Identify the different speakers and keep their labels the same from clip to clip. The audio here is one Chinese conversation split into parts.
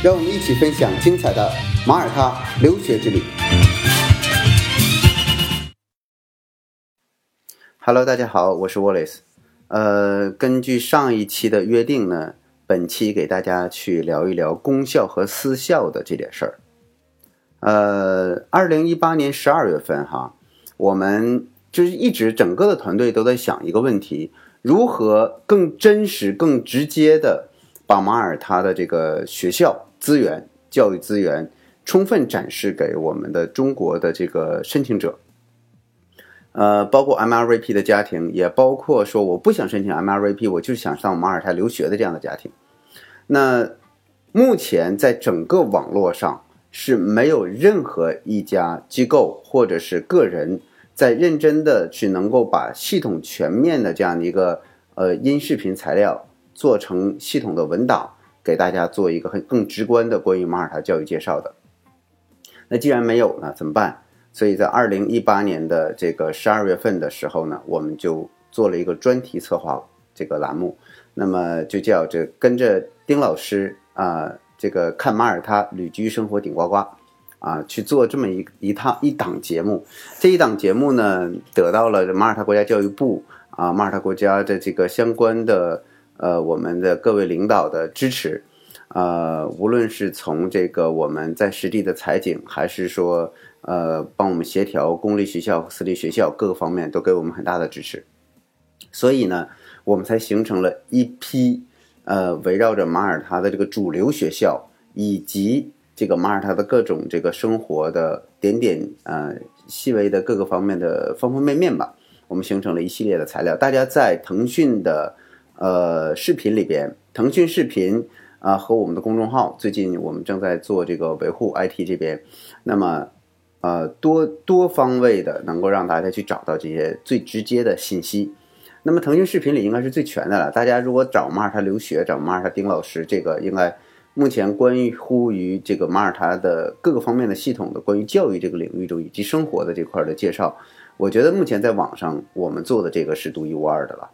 Speaker 1: 让我们一起分享精彩的马耳他留学之旅。Hello，大家好，我是 Wallace。呃，根据上一期的约定呢，本期给大家去聊一聊公校和私校的这点事儿。呃，二零一八年十二月份哈，我们就是一直整个的团队都在想一个问题：如何更真实、更直接的把马耳他的这个学校资源、教育资源充分展示给我们的中国的这个申请者。呃，包括 MRVP 的家庭，也包括说我不想申请 MRVP，我就是想上马耳他留学的这样的家庭。那目前在整个网络上。是没有任何一家机构或者是个人在认真的去能够把系统全面的这样的一个呃音视频材料做成系统的文档，给大家做一个很更直观的关于马耳他教育介绍的。那既然没有呢，怎么办？所以在二零一八年的这个十二月份的时候呢，我们就做了一个专题策划这个栏目，那么就叫这跟着丁老师啊。这个看马耳他旅居生活顶呱呱，啊，去做这么一一趟一档节目。这一档节目呢，得到了马耳他国家教育部啊，马耳他国家的这个相关的呃我们的各位领导的支持，呃，无论是从这个我们在实地的采景，还是说呃帮我们协调公立学校私立学校各个方面，都给我们很大的支持。所以呢，我们才形成了一批。呃，围绕着马耳他的这个主流学校，以及这个马耳他的各种这个生活的点点呃细微的各个方面的方方面面吧，我们形成了一系列的材料。大家在腾讯的呃视频里边，腾讯视频啊和我们的公众号，最近我们正在做这个维护 IT 这边，那么呃多多方位的能够让大家去找到这些最直接的信息。那么腾讯视频里应该是最全的了。大家如果找马耳他留学，找马耳他丁老师，这个应该目前关于乎于这个马耳他的各个方面的系统的关于教育这个领域中以及生活的这块的介绍，我觉得目前在网上我们做的这个是独一无二的了。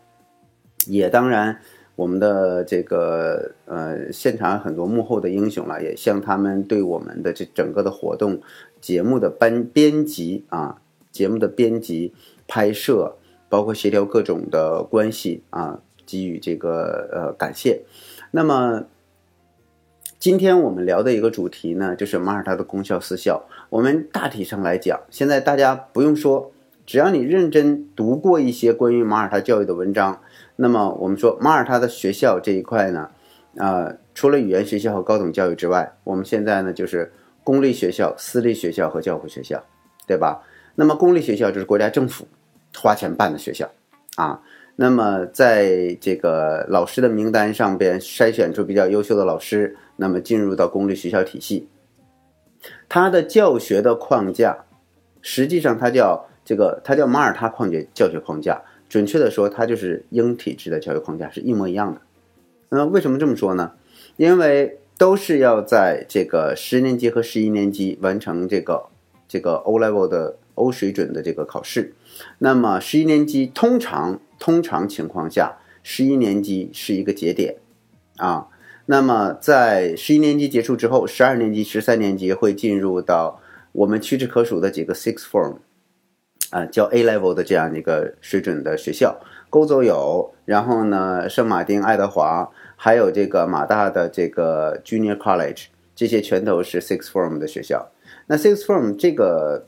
Speaker 1: 也当然，我们的这个呃现场很多幕后的英雄了，也向他们对我们的这整个的活动节目的编编辑啊，节目的编辑拍摄。包括协调各种的关系啊，给予这个呃感谢。那么，今天我们聊的一个主题呢，就是马耳他的公校私校。我们大体上来讲，现在大家不用说，只要你认真读过一些关于马耳他教育的文章，那么我们说马耳他的学校这一块呢，啊，除了语言学校和高等教育之外，我们现在呢就是公立学校、私立学校和教辅学校，对吧？那么公立学校就是国家政府。花钱办的学校，啊，那么在这个老师的名单上边筛选出比较优秀的老师，那么进入到公立学校体系，它的教学的框架，实际上它叫这个，它叫马耳他框架教学框架，准确的说，它就是英体制的教育框架是一模一样的。那为什么这么说呢？因为都是要在这个十年级和十一年级完成这个这个 O level 的 O 水准的这个考试。那么十一年级通常通常情况下，十一年级是一个节点，啊，那么在十一年级结束之后，十二年级、十三年级会进入到我们屈指可数的几个 six form，啊，叫 A level 的这样一个水准的学校，勾走有，然后呢，圣马丁、爱德华，还有这个马大的这个 junior college，这些全都是 six form 的学校。那 six form 这个。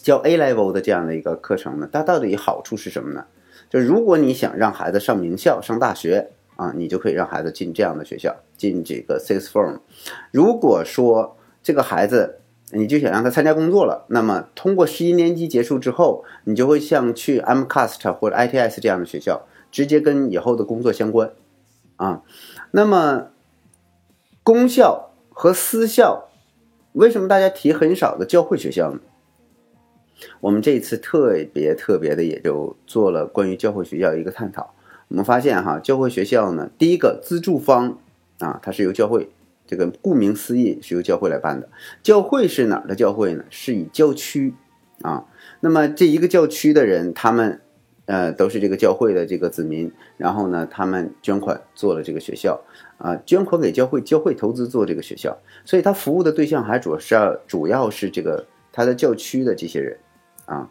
Speaker 1: 教 A level 的这样的一个课程呢，它到底好处是什么呢？就如果你想让孩子上名校、上大学啊，你就可以让孩子进这样的学校，进这个 Six Form。如果说这个孩子你就想让他参加工作了，那么通过十一年级结束之后，你就会像去 MCAST 或者 ITS 这样的学校，直接跟以后的工作相关啊。那么公校和私校为什么大家提很少的教会学校呢？我们这一次特别特别的也就做了关于教会学校一个探讨。我们发现哈，教会学校呢，第一个资助方啊，它是由教会，这个顾名思义是由教会来办的。教会是哪儿的教会呢？是以教区啊。那么这一个教区的人，他们呃都是这个教会的这个子民，然后呢，他们捐款做了这个学校啊，捐款给教会，教会投资做这个学校，所以他服务的对象还主要是主要是这个他的教区的这些人啊。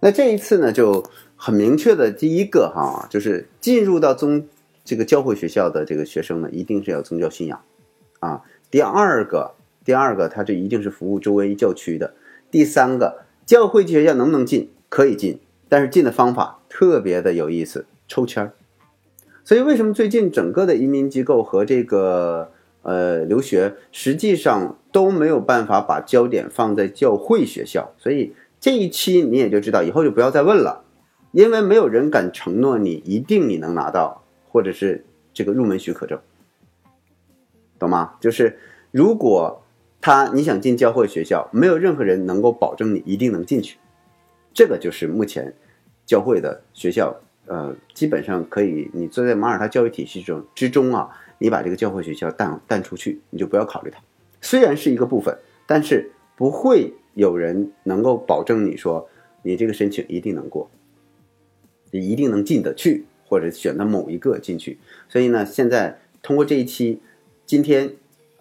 Speaker 1: 那这一次呢，就。很明确的，第一个哈，就是进入到宗这个教会学校的这个学生呢，一定是要宗教信仰，啊。第二个，第二个，它这一定是服务周围教区的。第三个，教会学校能不能进？可以进，但是进的方法特别的有意思，抽签儿。所以为什么最近整个的移民机构和这个呃留学，实际上都没有办法把焦点放在教会学校？所以这一期你也就知道，以后就不要再问了。因为没有人敢承诺你一定你能拿到，或者是这个入门许可证，懂吗？就是如果他你想进教会学校，没有任何人能够保证你一定能进去。这个就是目前教会的学校，呃，基本上可以你坐在马耳他教育体系中之中啊，你把这个教会学校淡淡出去，你就不要考虑它。虽然是一个部分，但是不会有人能够保证你说你这个申请一定能过。你一定能进得去，或者选择某一个进去。所以呢，现在通过这一期，今天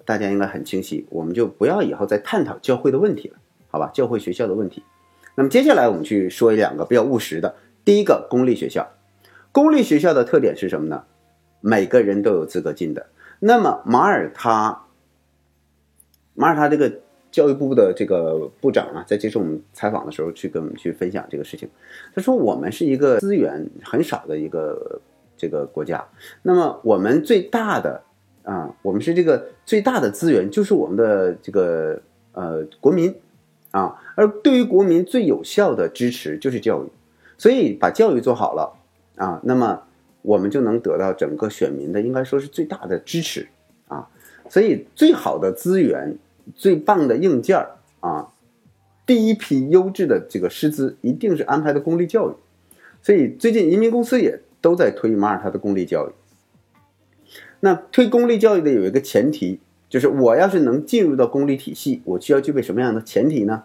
Speaker 1: 大家应该很清晰，我们就不要以后再探讨教会的问题了，好吧？教会学校的问题。那么接下来我们去说两个比较务实的。第一个，公立学校。公立学校的特点是什么呢？每个人都有资格进的。那么马耳他，马耳他这个。教育部的这个部长啊，在接受我们采访的时候，去跟我们去分享这个事情。他说：“我们是一个资源很少的一个这个国家，那么我们最大的啊，我们是这个最大的资源就是我们的这个呃国民啊，而对于国民最有效的支持就是教育，所以把教育做好了啊，那么我们就能得到整个选民的应该说是最大的支持啊，所以最好的资源。”最棒的硬件儿啊，第一批优质的这个师资一定是安排的公立教育，所以最近移民公司也都在推马耳他的公立教育。那推公立教育的有一个前提，就是我要是能进入到公立体系，我需要具备什么样的前提呢？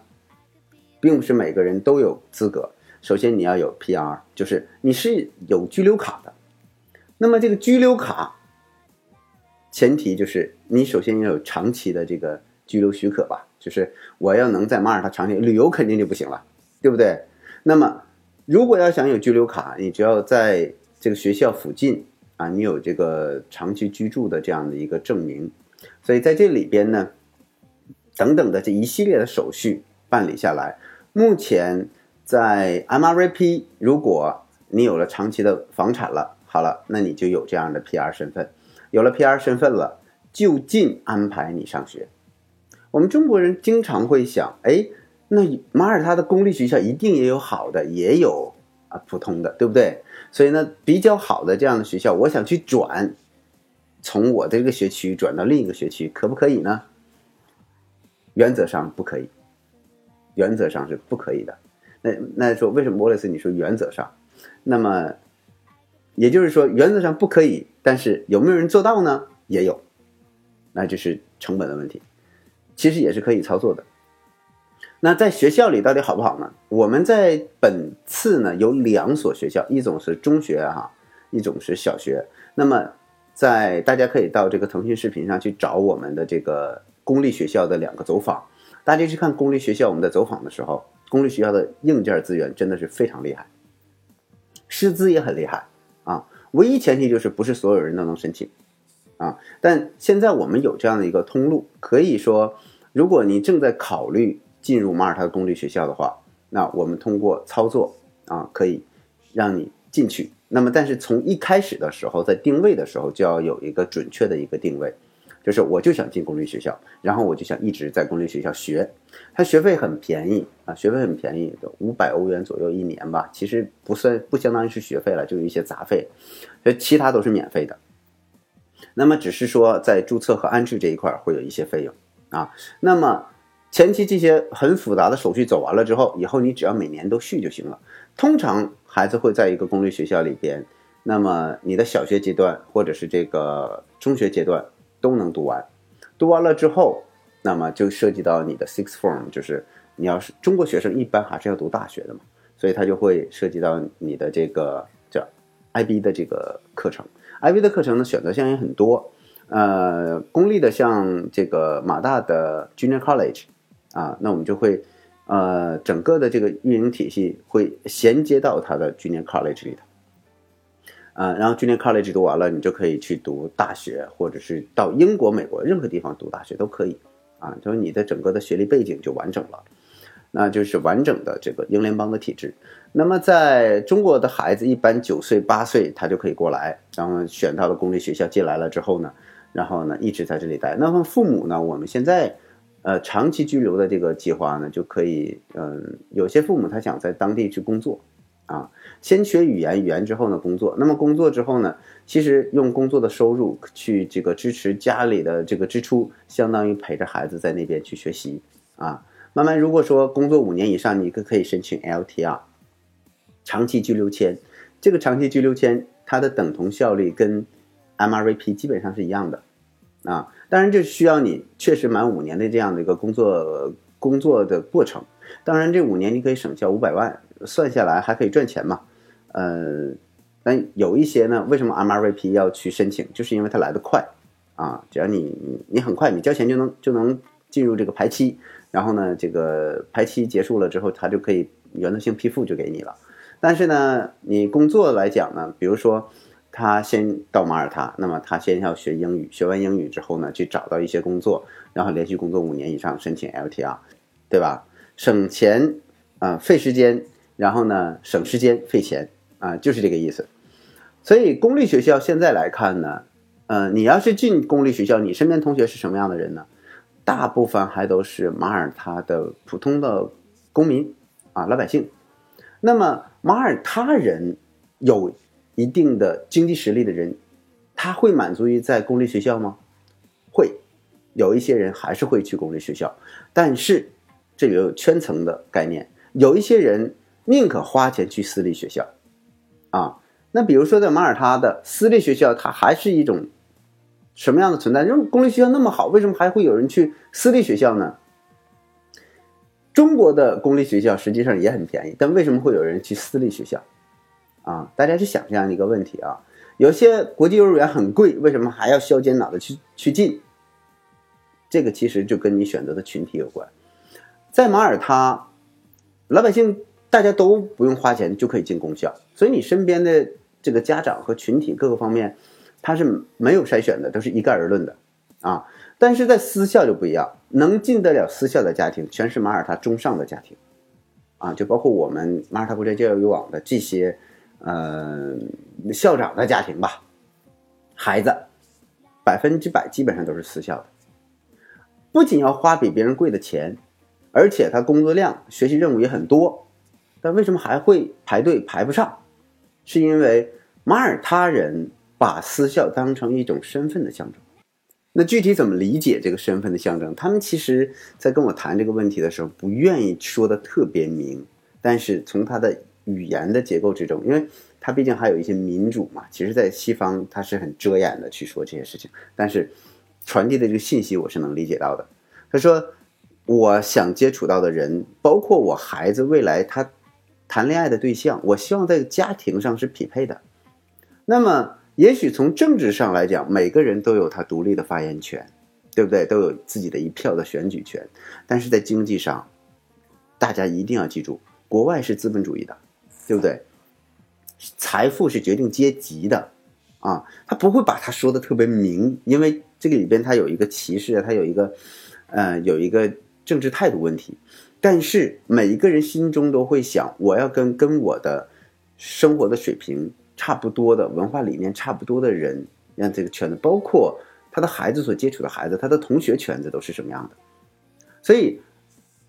Speaker 1: 并不是每个人都有资格。首先你要有 PR，就是你是有居留卡的。那么这个居留卡前提就是你首先要有长期的这个。居留许可吧，就是我要能在马耳他长期旅游，肯定就不行了，对不对？那么，如果要想有居留卡，你只要在这个学校附近啊，你有这个长期居住的这样的一个证明。所以在这里边呢，等等的这一系列的手续办理下来，目前在 MRP，如果你有了长期的房产了，好了，那你就有这样的 PR 身份，有了 PR 身份了，就近安排你上学。我们中国人经常会想，哎，那马耳他的公立学校一定也有好的，也有啊普通的，对不对？所以呢，比较好的这样的学校，我想去转，从我这个学区转到另一个学区，可不可以呢？原则上不可以，原则上是不可以的。那那说为什么莫雷斯你说原则上？那么也就是说原则上不可以，但是有没有人做到呢？也有，那就是成本的问题。其实也是可以操作的。那在学校里到底好不好呢？我们在本次呢有两所学校，一种是中学哈，一种是小学。那么在大家可以到这个腾讯视频上去找我们的这个公立学校的两个走访。大家去看公立学校我们的走访的时候，公立学校的硬件资源真的是非常厉害，师资也很厉害啊。唯一前提就是不是所有人都能申请。啊，但现在我们有这样的一个通路，可以说，如果你正在考虑进入马耳他的公立学校的话，那我们通过操作啊，可以让你进去。那么，但是从一开始的时候，在定位的时候就要有一个准确的一个定位，就是我就想进公立学校，然后我就想一直在公立学校学，它学费很便宜啊，学费很便宜，五百欧元左右一年吧，其实不算不相当于是学费了，就有一些杂费，所以其他都是免费的。那么只是说在注册和安置这一块会有一些费用，啊。那么前期这些很复杂的手续走完了之后，以后你只要每年都续就行了。通常孩子会在一个公立学校里边，那么你的小学阶段或者是这个中学阶段都能读完。读完了之后，那么就涉及到你的 six form，就是你要是中国学生一般还是要读大学的嘛，所以它就会涉及到你的这个叫 IB 的这个课程。IB 的课程呢选择项也很多，呃，公立的像这个马大的 Junior College 啊，那我们就会呃整个的这个运营体系会衔接到它的 Junior College 里头。啊，然后 Junior College 读完了，你就可以去读大学，或者是到英国、美国任何地方读大学都可以，啊，就是你的整个的学历背景就完整了，那就是完整的这个英联邦的体制。那么在中国的孩子一般九岁八岁他就可以过来，然后选到了公立学校进来了之后呢，然后呢一直在这里待。那么父母呢，我们现在呃长期居留的这个计划呢，就可以，嗯，有些父母他想在当地去工作。啊，先学语言，语言之后呢，工作。那么工作之后呢，其实用工作的收入去这个支持家里的这个支出，相当于陪着孩子在那边去学习啊。慢慢，如果说工作五年以上，你可可以申请 LTR，长期居留签。这个长期居留签它的等同效力跟 MRVP 基本上是一样的啊。当然，这需要你确实满五年的这样的一个工作工作的过程。当然，这五年你可以省下五百万。算下来还可以赚钱嘛？呃，但有一些呢，为什么 MRVP 要去申请？就是因为它来得快啊！只要你你很快，你交钱就能就能进入这个排期，然后呢，这个排期结束了之后，它就可以原则性批复就给你了。但是呢，你工作来讲呢，比如说他先到马耳他，那么他先要学英语，学完英语之后呢，去找到一些工作，然后连续工作五年以上申请 LTR，对吧？省钱啊，费时间。然后呢，省时间费钱啊，就是这个意思。所以公立学校现在来看呢，呃，你要是进公立学校，你身边同学是什么样的人呢？大部分还都是马耳他的普通的公民啊，老百姓。那么马耳他人有一定的经济实力的人，他会满足于在公立学校吗？会，有一些人还是会去公立学校，但是这里有圈层的概念，有一些人。宁可花钱去私立学校，啊，那比如说在马耳他的私立学校，它还是一种什么样的存在？因为公立学校那么好，为什么还会有人去私立学校呢？中国的公立学校实际上也很便宜，但为什么会有人去私立学校？啊，大家去想这样一个问题啊，有些国际幼儿园很贵，为什么还要削尖脑袋去去进？这个其实就跟你选择的群体有关。在马耳他，老百姓。大家都不用花钱就可以进公校，所以你身边的这个家长和群体各个方面，他是没有筛选的，都是一概而论的，啊！但是在私校就不一样，能进得了私校的家庭，全是马耳他中上的家庭，啊，就包括我们马耳他国家教育网的这些，呃，校长的家庭吧，孩子百分之百基本上都是私校的，不仅要花比别人贵的钱，而且他工作量、学习任务也很多。但为什么还会排队排不上？是因为马耳他人把私校当成一种身份的象征。那具体怎么理解这个身份的象征？他们其实，在跟我谈这个问题的时候，不愿意说的特别明。但是从他的语言的结构之中，因为他毕竟还有一些民主嘛，其实，在西方他是很遮掩的去说这些事情。但是传递的这个信息，我是能理解到的。他说，我想接触到的人，包括我孩子未来他。谈恋爱的对象，我希望在家庭上是匹配的。那么，也许从政治上来讲，每个人都有他独立的发言权，对不对？都有自己的一票的选举权。但是在经济上，大家一定要记住，国外是资本主义的，对不对？财富是决定阶级的，啊，他不会把他说的特别明，因为这个里边他有一个歧视，他有一个，呃，有一个政治态度问题。但是每一个人心中都会想，我要跟跟我的生活的水平差不多的文化理念差不多的人，让这个圈子，包括他的孩子所接触的孩子，他的同学圈子都是什么样的？所以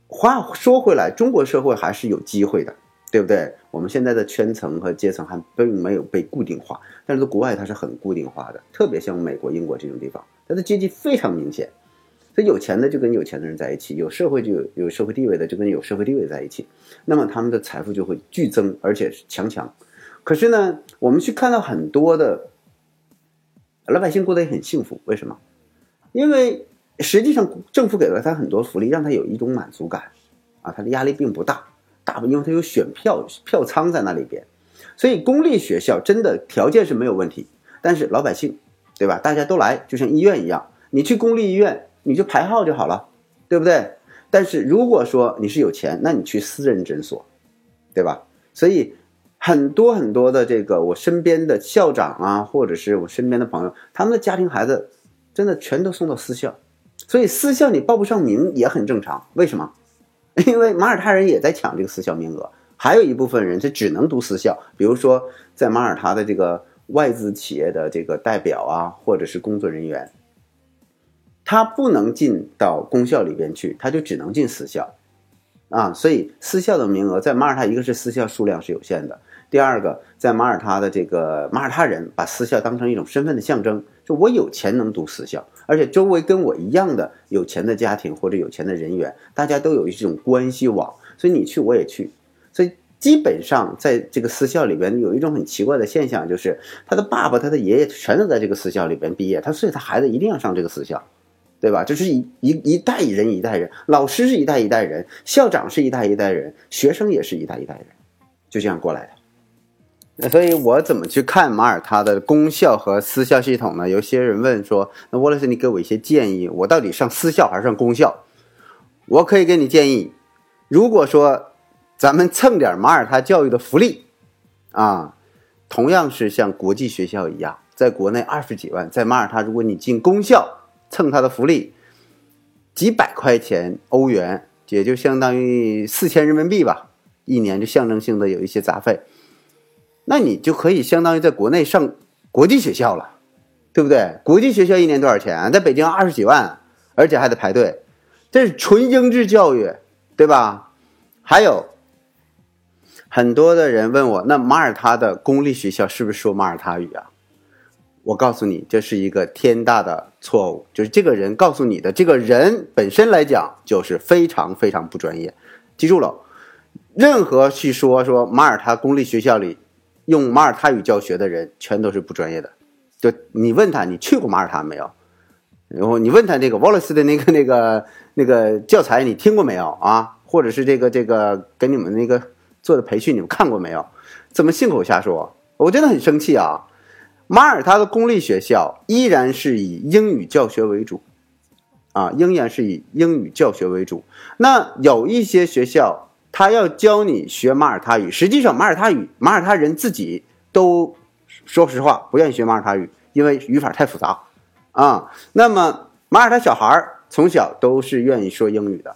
Speaker 1: 话说回来，中国社会还是有机会的，对不对？我们现在的圈层和阶层还并没有被固定化，但是在国外它是很固定化的，特别像美国、英国这种地方，它的阶级非常明显。所以有钱的就跟有钱的人在一起，有社会就有有社会地位的就跟有社会地位在一起，那么他们的财富就会剧增，而且是强强。可是呢，我们去看到很多的老百姓过得也很幸福，为什么？因为实际上政府给了他很多福利，让他有一种满足感，啊，他的压力并不大，大部分因为他有选票票仓在那里边，所以公立学校真的条件是没有问题，但是老百姓，对吧？大家都来，就像医院一样，你去公立医院你就排号就好了，对不对？但是如果说你是有钱，那你去私人诊所，对吧？所以。很多很多的这个，我身边的校长啊，或者是我身边的朋友，他们的家庭孩子，真的全都送到私校，所以私校你报不上名也很正常。为什么？因为马耳他人也在抢这个私校名额，还有一部分人他只能读私校，比如说在马耳他的这个外资企业的这个代表啊，或者是工作人员，他不能进到公校里边去，他就只能进私校，啊，所以私校的名额在马耳他，一个是私校数量是有限的。第二个，在马耳他的这个马耳他人把私校当成一种身份的象征，就我有钱能读私校，而且周围跟我一样的有钱的家庭或者有钱的人员，大家都有一种关系网，所以你去我也去，所以基本上在这个私校里边有一种很奇怪的现象，就是他的爸爸、他的爷爷全都在这个私校里边毕业，他所以他孩子一定要上这个私校，对吧？就是一一一代人一代人，老师是一代一代人，校长是一代一代人，学生也是一代一代人，就这样过来的。那所以，我怎么去看马耳他的公校和私校系统呢？有些人问说：“那沃勒斯，你给我一些建议，我到底上私校还是上公校？”我可以给你建议，如果说咱们蹭点马耳他教育的福利，啊，同样是像国际学校一样，在国内二十几万，在马耳他，如果你进公校蹭他的福利，几百块钱欧元，也就相当于四千人民币吧，一年就象征性的有一些杂费。那你就可以相当于在国内上国际学校了，对不对？国际学校一年多少钱？在北京二十几万，而且还得排队，这是纯英制教育，对吧？还有很多的人问我，那马耳他的公立学校是不是说马耳他语啊？我告诉你，这是一个天大的错误。就是这个人告诉你的，这个人本身来讲就是非常非常不专业。记住了，任何去说说马耳他公立学校里。用马耳他语教学的人全都是不专业的，就你问他，你去过马耳他没有？然后你问他那个 Wallace 的那个那个那个教材你听过没有啊？或者是这个这个给你们那个做的培训你们看过没有？怎么信口瞎说？我真的很生气啊！马耳他的公立学校依然是以英语教学为主，啊，仍然是以英语教学为主。那有一些学校。他要教你学马耳他语，实际上马耳他语，马耳他人自己都说实话不愿意学马耳他语，因为语法太复杂啊。那么马耳他小孩儿从小都是愿意说英语的，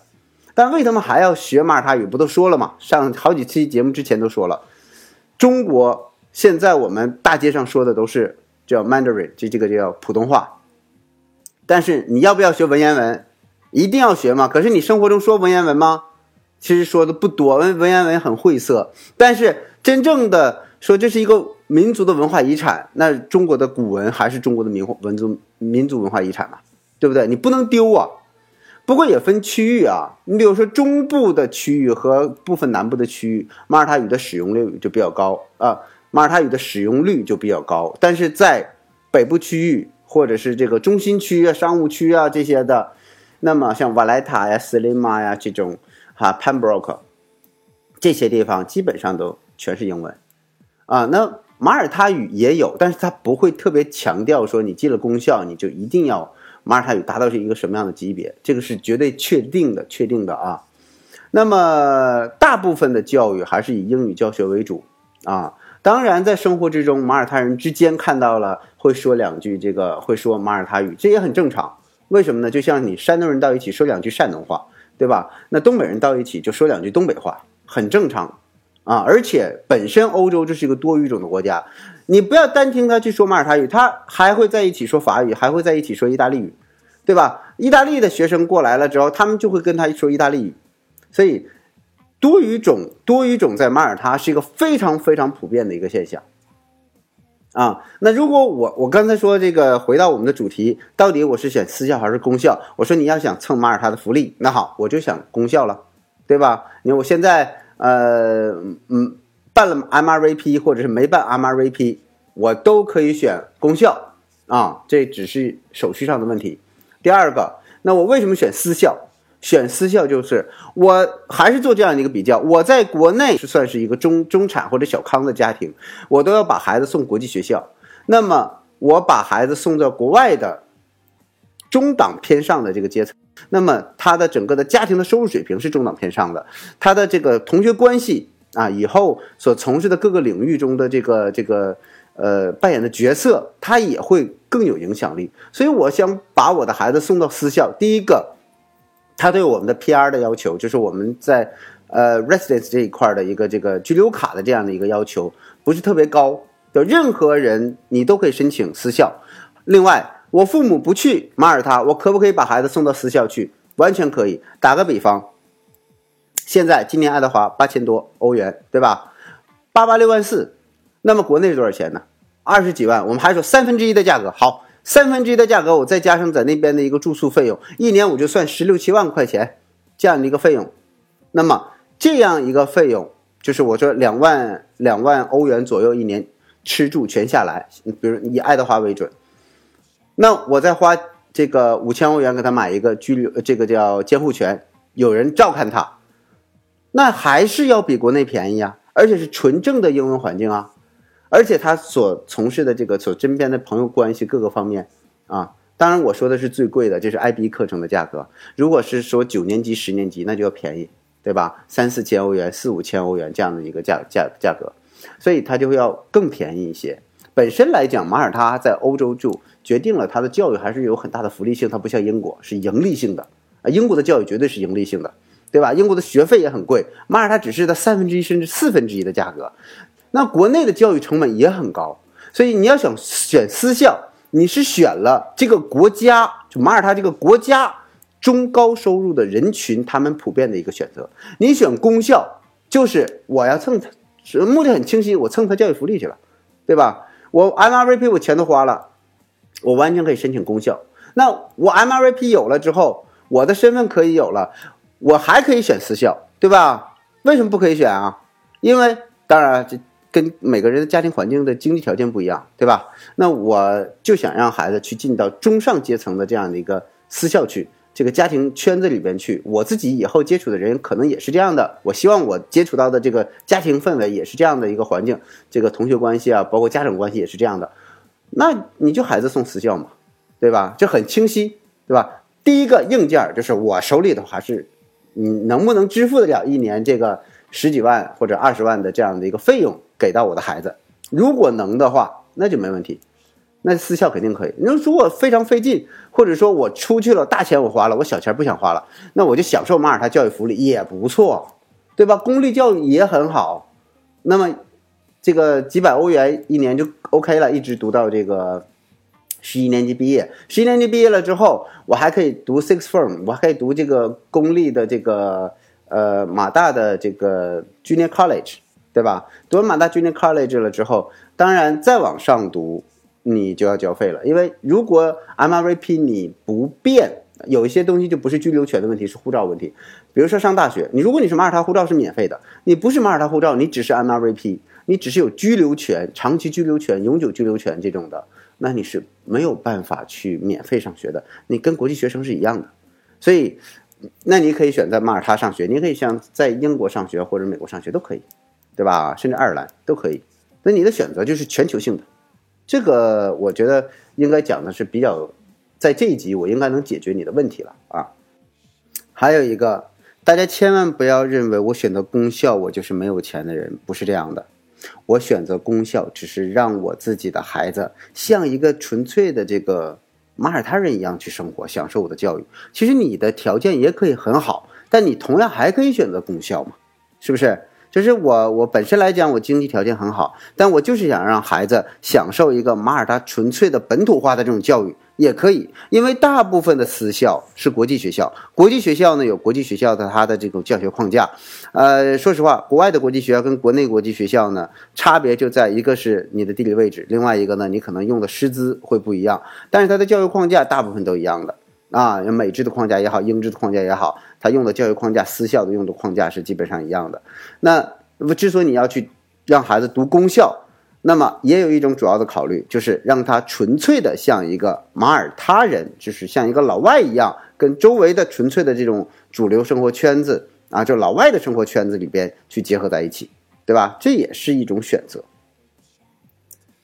Speaker 1: 但为什么还要学马耳他语？不都说了吗？上好几期节目之前都说了，中国现在我们大街上说的都是叫 Mandarin，这这个叫普通话。但是你要不要学文言文？一定要学吗？可是你生活中说文言文吗？其实说的不多，文文言文很晦涩。但是真正的说这是一个民族的文化遗产，那中国的古文还是中国的民文族民族文化遗产嘛，对不对？你不能丢啊。不过也分区域啊，你比如说中部的区域和部分南部的区域，马耳他语的使用率就比较高啊，马耳他语的使用率就比较高。但是在北部区域或者是这个中心区啊、商务区啊这些的，那么像瓦莱塔呀、斯林马呀这种。哈，Pembroke 这些地方基本上都全是英文啊。那马耳他语也有，但是它不会特别强调说你进了公校你就一定要马耳他语达到是一个什么样的级别，这个是绝对确定的，确定的啊。那么大部分的教育还是以英语教学为主啊。当然，在生活之中，马耳他人之间看到了会说两句这个会说马耳他语，这也很正常。为什么呢？就像你山东人到一起说两句山东话。对吧？那东北人到一起就说两句东北话，很正常，啊！而且本身欧洲这是一个多语种的国家，你不要单听他去说马耳他语，他还会在一起说法语，还会在一起说意大利语，对吧？意大利的学生过来了之后，他们就会跟他说意大利语，所以多语种多语种在马耳他是一个非常非常普遍的一个现象，啊。那如果我我刚才说这个回到我们的主题，到底我是选私校还是公校？我说你要想蹭马耳他的福利，那好，我就想公校了，对吧？你看我现在呃嗯办了 MRVP 或者是没办 MRVP，我都可以选公校啊，这只是手续上的问题。第二个，那我为什么选私校？选私校就是我还是做这样的一个比较，我在国内是算是一个中中产或者小康的家庭，我都要把孩子送国际学校。那么我把孩子送到国外的中档偏上的这个阶层，那么他的整个的家庭的收入水平是中档偏上的，他的这个同学关系啊，以后所从事的各个领域中的这个这个呃扮演的角色，他也会更有影响力。所以我想把我的孩子送到私校，第一个。他对我们的 PR 的要求，就是我们在呃 residence 这一块的一个这个居留卡的这样的一个要求，不是特别高。就任何人你都可以申请私校。另外，我父母不去马耳他，我可不可以把孩子送到私校去？完全可以。打个比方，现在今年爱德华八千多欧元，对吧？八八六万四，那么国内是多少钱呢？二十几万。我们还说三分之一的价格，好。三分之一的价格，我再加上在那边的一个住宿费用，一年我就算十六七万块钱这样的一个费用。那么这样一个费用，就是我说两万两万欧元左右一年，吃住全下来，比如以爱德华为准，那我再花这个五千欧元给他买一个居留，这个叫监护权，有人照看他，那还是要比国内便宜啊，而且是纯正的英文环境啊。而且他所从事的这个所身边的朋友关系各个方面，啊，当然我说的是最贵的，这是 IB 课程的价格。如果是说九年级、十年级，那就要便宜，对吧？三四千欧元、四五千欧元这样的一个价价价格，所以它就要更便宜一些。本身来讲，马耳他在欧洲住，决定了它的教育还是有很大的福利性，它不像英国是盈利性的啊。英国的教育绝对是盈利性的，对吧？英国的学费也很贵，马耳他只是它三分之一甚至四分之一的价格。那国内的教育成本也很高，所以你要想选私校，你是选了这个国家，就马耳他这个国家中高收入的人群，他们普遍的一个选择。你选公校，就是我要蹭，目的很清晰，我蹭他教育福利去了，对吧？我 MRVP 我钱都花了，我完全可以申请公校。那我 MRVP 有了之后，我的身份可以有了，我还可以选私校，对吧？为什么不可以选啊？因为当然这。跟每个人的家庭环境的经济条件不一样，对吧？那我就想让孩子去进到中上阶层的这样的一个私校去，这个家庭圈子里边去。我自己以后接触的人可能也是这样的，我希望我接触到的这个家庭氛围也是这样的一个环境，这个同学关系啊，包括家长关系也是这样的。那你就孩子送私校嘛，对吧？这很清晰，对吧？第一个硬件就是我手里头还是你能不能支付得了一年这个十几万或者二十万的这样的一个费用。给到我的孩子，如果能的话，那就没问题。那私校肯定可以。你说如果非常费劲，或者说我出去了大钱我花了，我小钱不想花了，那我就享受马耳他教育福利也不错，对吧？公立教育也很好。那么这个几百欧元一年就 OK 了，一直读到这个十一年级毕业。十一年级毕业了之后，我还可以读 Six Form，我还可以读这个公立的这个呃马大的这个 Junior College。对吧？读完马大 Junior College 了之后，当然再往上读，你就要交费了。因为如果 MRVP 你不变，有一些东西就不是居留权的问题，是护照问题。比如说上大学，你如果你是马耳他护照是免费的，你不是马耳他护照，你只是 MRVP，你只是有居留权、长期居留权、永久居留权这种的，那你是没有办法去免费上学的。你跟国际学生是一样的，所以，那你可以选择马耳他上学，你可以像在英国上学或者美国上学都可以。对吧？甚至爱尔兰都可以。那你的选择就是全球性的，这个我觉得应该讲的是比较，在这一集我应该能解决你的问题了啊。还有一个，大家千万不要认为我选择公校我就是没有钱的人，不是这样的。我选择公校只是让我自己的孩子像一个纯粹的这个马耳他人一样去生活，享受我的教育。其实你的条件也可以很好，但你同样还可以选择公校嘛，是不是？就是我，我本身来讲，我经济条件很好，但我就是想让孩子享受一个马耳他纯粹的本土化的这种教育，也可以，因为大部分的私校是国际学校，国际学校呢有国际学校的它的这种教学框架。呃，说实话，国外的国际学校跟国内国际学校呢，差别就在一个是你的地理位置，另外一个呢，你可能用的师资会不一样，但是它的教育框架大部分都一样的啊，美制的框架也好，英制的框架也好，它用的教育框架，私校的用的框架是基本上一样的。那之所以你要去让孩子读公校。那么也有一种主要的考虑，就是让他纯粹的像一个马耳他人，就是像一个老外一样，跟周围的纯粹的这种主流生活圈子啊，就老外的生活圈子里边去结合在一起，对吧？这也是一种选择。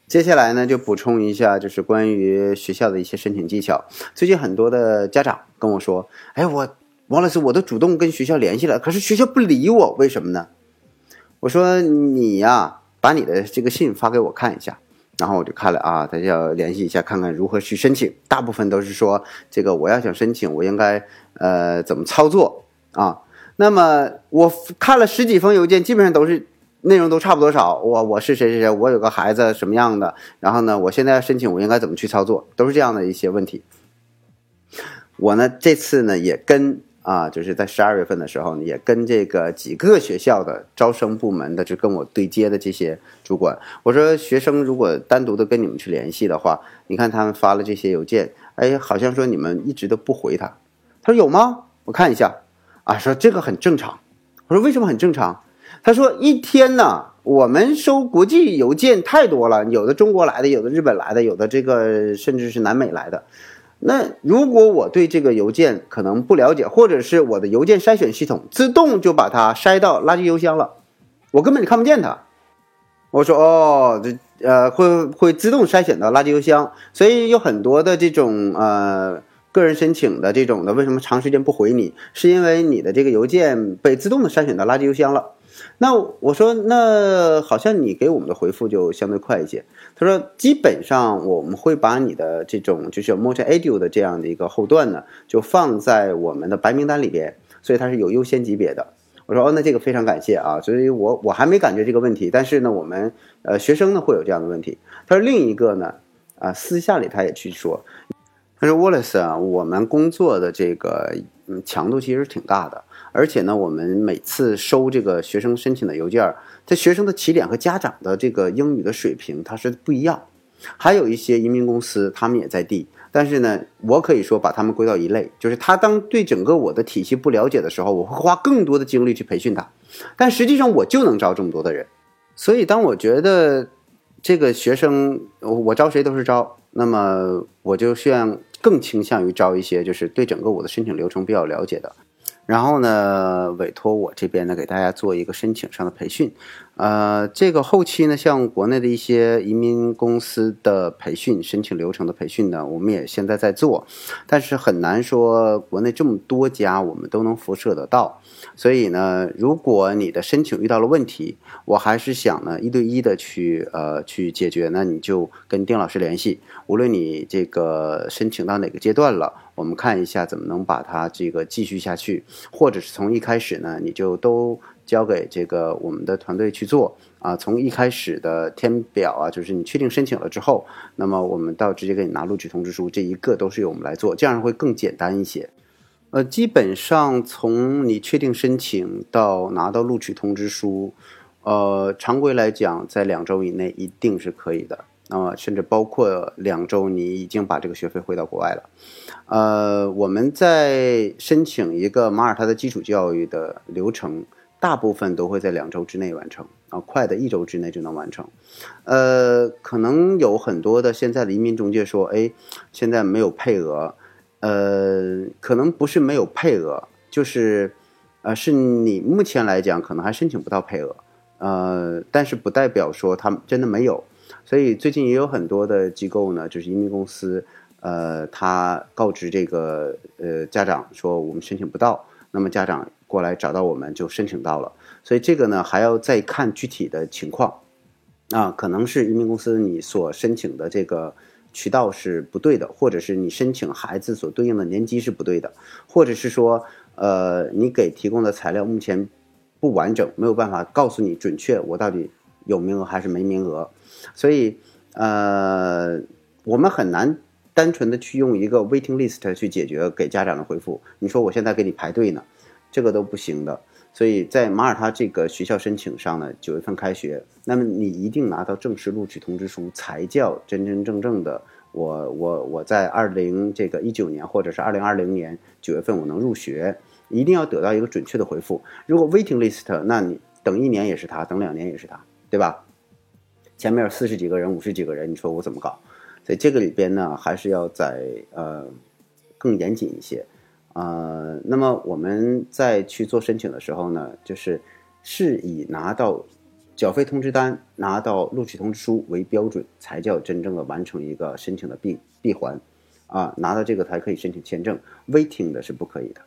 Speaker 1: 接下来呢，就补充一下，就是关于学校的一些申请技巧。最近很多的家长跟我说：“哎，我王老师，我都主动跟学校联系了，可是学校不理我，为什么呢？”我说：“你呀。”把你的这个信发给我看一下，然后我就看了啊，他要联系一下，看看如何去申请。大部分都是说这个我要想申请，我应该呃怎么操作啊？那么我看了十几封邮件，基本上都是内容都差不多少。我我是谁谁谁，我有个孩子什么样的，然后呢，我现在要申请，我应该怎么去操作？都是这样的一些问题。我呢这次呢也跟。啊，就是在十二月份的时候，也跟这个几个学校的招生部门的，就跟我对接的这些主管，我说学生如果单独的跟你们去联系的话，你看他们发了这些邮件，哎，好像说你们一直都不回他。他说有吗？我看一下。啊，说这个很正常。我说为什么很正常？他说一天呢，我们收国际邮件太多了，有的中国来的，有的日本来的，有的这个甚至是南美来的。那如果我对这个邮件可能不了解，或者是我的邮件筛选系统自动就把它筛到垃圾邮箱了，我根本就看不见它。我说哦，这呃会会自动筛选到垃圾邮箱，所以有很多的这种呃个人申请的这种的，为什么长时间不回你？是因为你的这个邮件被自动的筛选到垃圾邮箱了。那我说，那好像你给我们的回复就相对快一些。他说，基本上我们会把你的这种就是 multi edu 的这样的一个后段呢，就放在我们的白名单里边，所以它是有优先级别的。我说，哦，那这个非常感谢啊。所以我我还没感觉这个问题，但是呢，我们呃学生呢会有这样的问题。他说，另一个呢，啊，私下里他也去说，他说，Wallace 啊，我们工作的这个嗯强度其实挺大的。而且呢，我们每次收这个学生申请的邮件，这学生的起点和家长的这个英语的水平它是不一样。还有一些移民公司，他们也在递，但是呢，我可以说把他们归到一类，就是他当对整个我的体系不了解的时候，我会花更多的精力去培训他。但实际上我就能招这么多的人，所以当我觉得这个学生我招谁都是招，那么我就希望更倾向于招一些就是对整个我的申请流程比较了解的。然后呢，委托我这边呢，给大家做一个申请上的培训。呃，这个后期呢，像国内的一些移民公司的培训、申请流程的培训呢，我们也现在在做，但是很难说国内这么多家我们都能辐射得到。所以呢，如果你的申请遇到了问题，我还是想呢一对一的去呃去解决。那你就跟丁老师联系，无论你这个申请到哪个阶段了，我们看一下怎么能把它这个继续下去，或者是从一开始呢，你就都。交给这个我们的团队去做啊，从一开始的填表啊，就是你确定申请了之后，那么我们到直接给你拿录取通知书，这一个都是由我们来做，这样会更简单一些。呃，基本上从你确定申请到拿到录取通知书，呃，常规来讲在两周以内一定是可以的。那么甚至包括两周你已经把这个学费汇到国外了。呃，我们在申请一个马耳他的基础教育的流程。大部分都会在两周之内完成啊，快的一周之内就能完成。呃，可能有很多的现在的移民中介说，哎，现在没有配额。呃，可能不是没有配额，就是，呃，是你目前来讲可能还申请不到配额。呃，但是不代表说他们真的没有。所以最近也有很多的机构呢，就是移民公司，呃，他告知这个呃家长说我们申请不到，那么家长。过来找到我们就申请到了，所以这个呢还要再看具体的情况，啊，可能是移民公司你所申请的这个渠道是不对的，或者是你申请孩子所对应的年级是不对的，或者是说，呃，你给提供的材料目前不完整，没有办法告诉你准确我到底有名额还是没名额，所以呃，我们很难单纯的去用一个 waiting list 去解决给家长的回复，你说我现在给你排队呢，这个都不行的。所以在马耳他这个学校申请上呢，九月份开学，那么你一定拿到正式录取通知书，才叫真真正正的我我我在二零这个一九年或者是二零二零年九月份我能入学，一定要得到一个准确的回复。如果 waiting list，那你等一年也是他，等两年也是他，对吧？前面有四十几个人、五十几个人，你说我怎么搞？所以这个里边呢，还是要在呃更严谨一些。呃，那么我们在去做申请的时候呢，就是是以拿到缴费通知单、拿到录取通知书为标准，才叫真正的完成一个申请的闭闭环啊，拿到这个才可以申请签证，waiting 的是不可以的。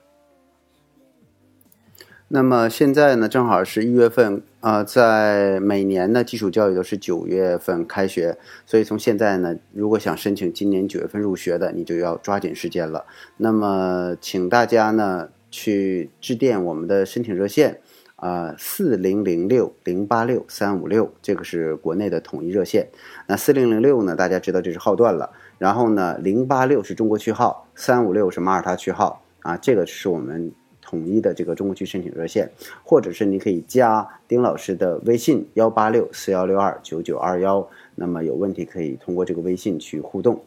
Speaker 1: 那么现在呢，正好是一月份啊，在每年呢，基础教育都是九月份开学，所以从现在呢，如果想申请今年九月份入学的，你就要抓紧时间了。那么，请大家呢去致电我们的申请热线啊，四零零六零八六三五六，这个是国内的统一热线。那四零零六呢，大家知道这是号段了，然后呢，零八六是中国区号，三五六是马耳他区号啊，这个是我们。统一的这个中国区申请热线，或者是你可以加丁老师的微信幺八六四幺六二九九二幺，那么有问题可以通过这个微信去互动。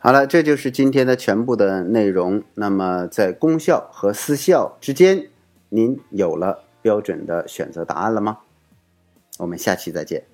Speaker 1: 好了，这就是今天的全部的内容。那么在公校和私校之间，您有了标准的选择答案了吗？我们下期再见。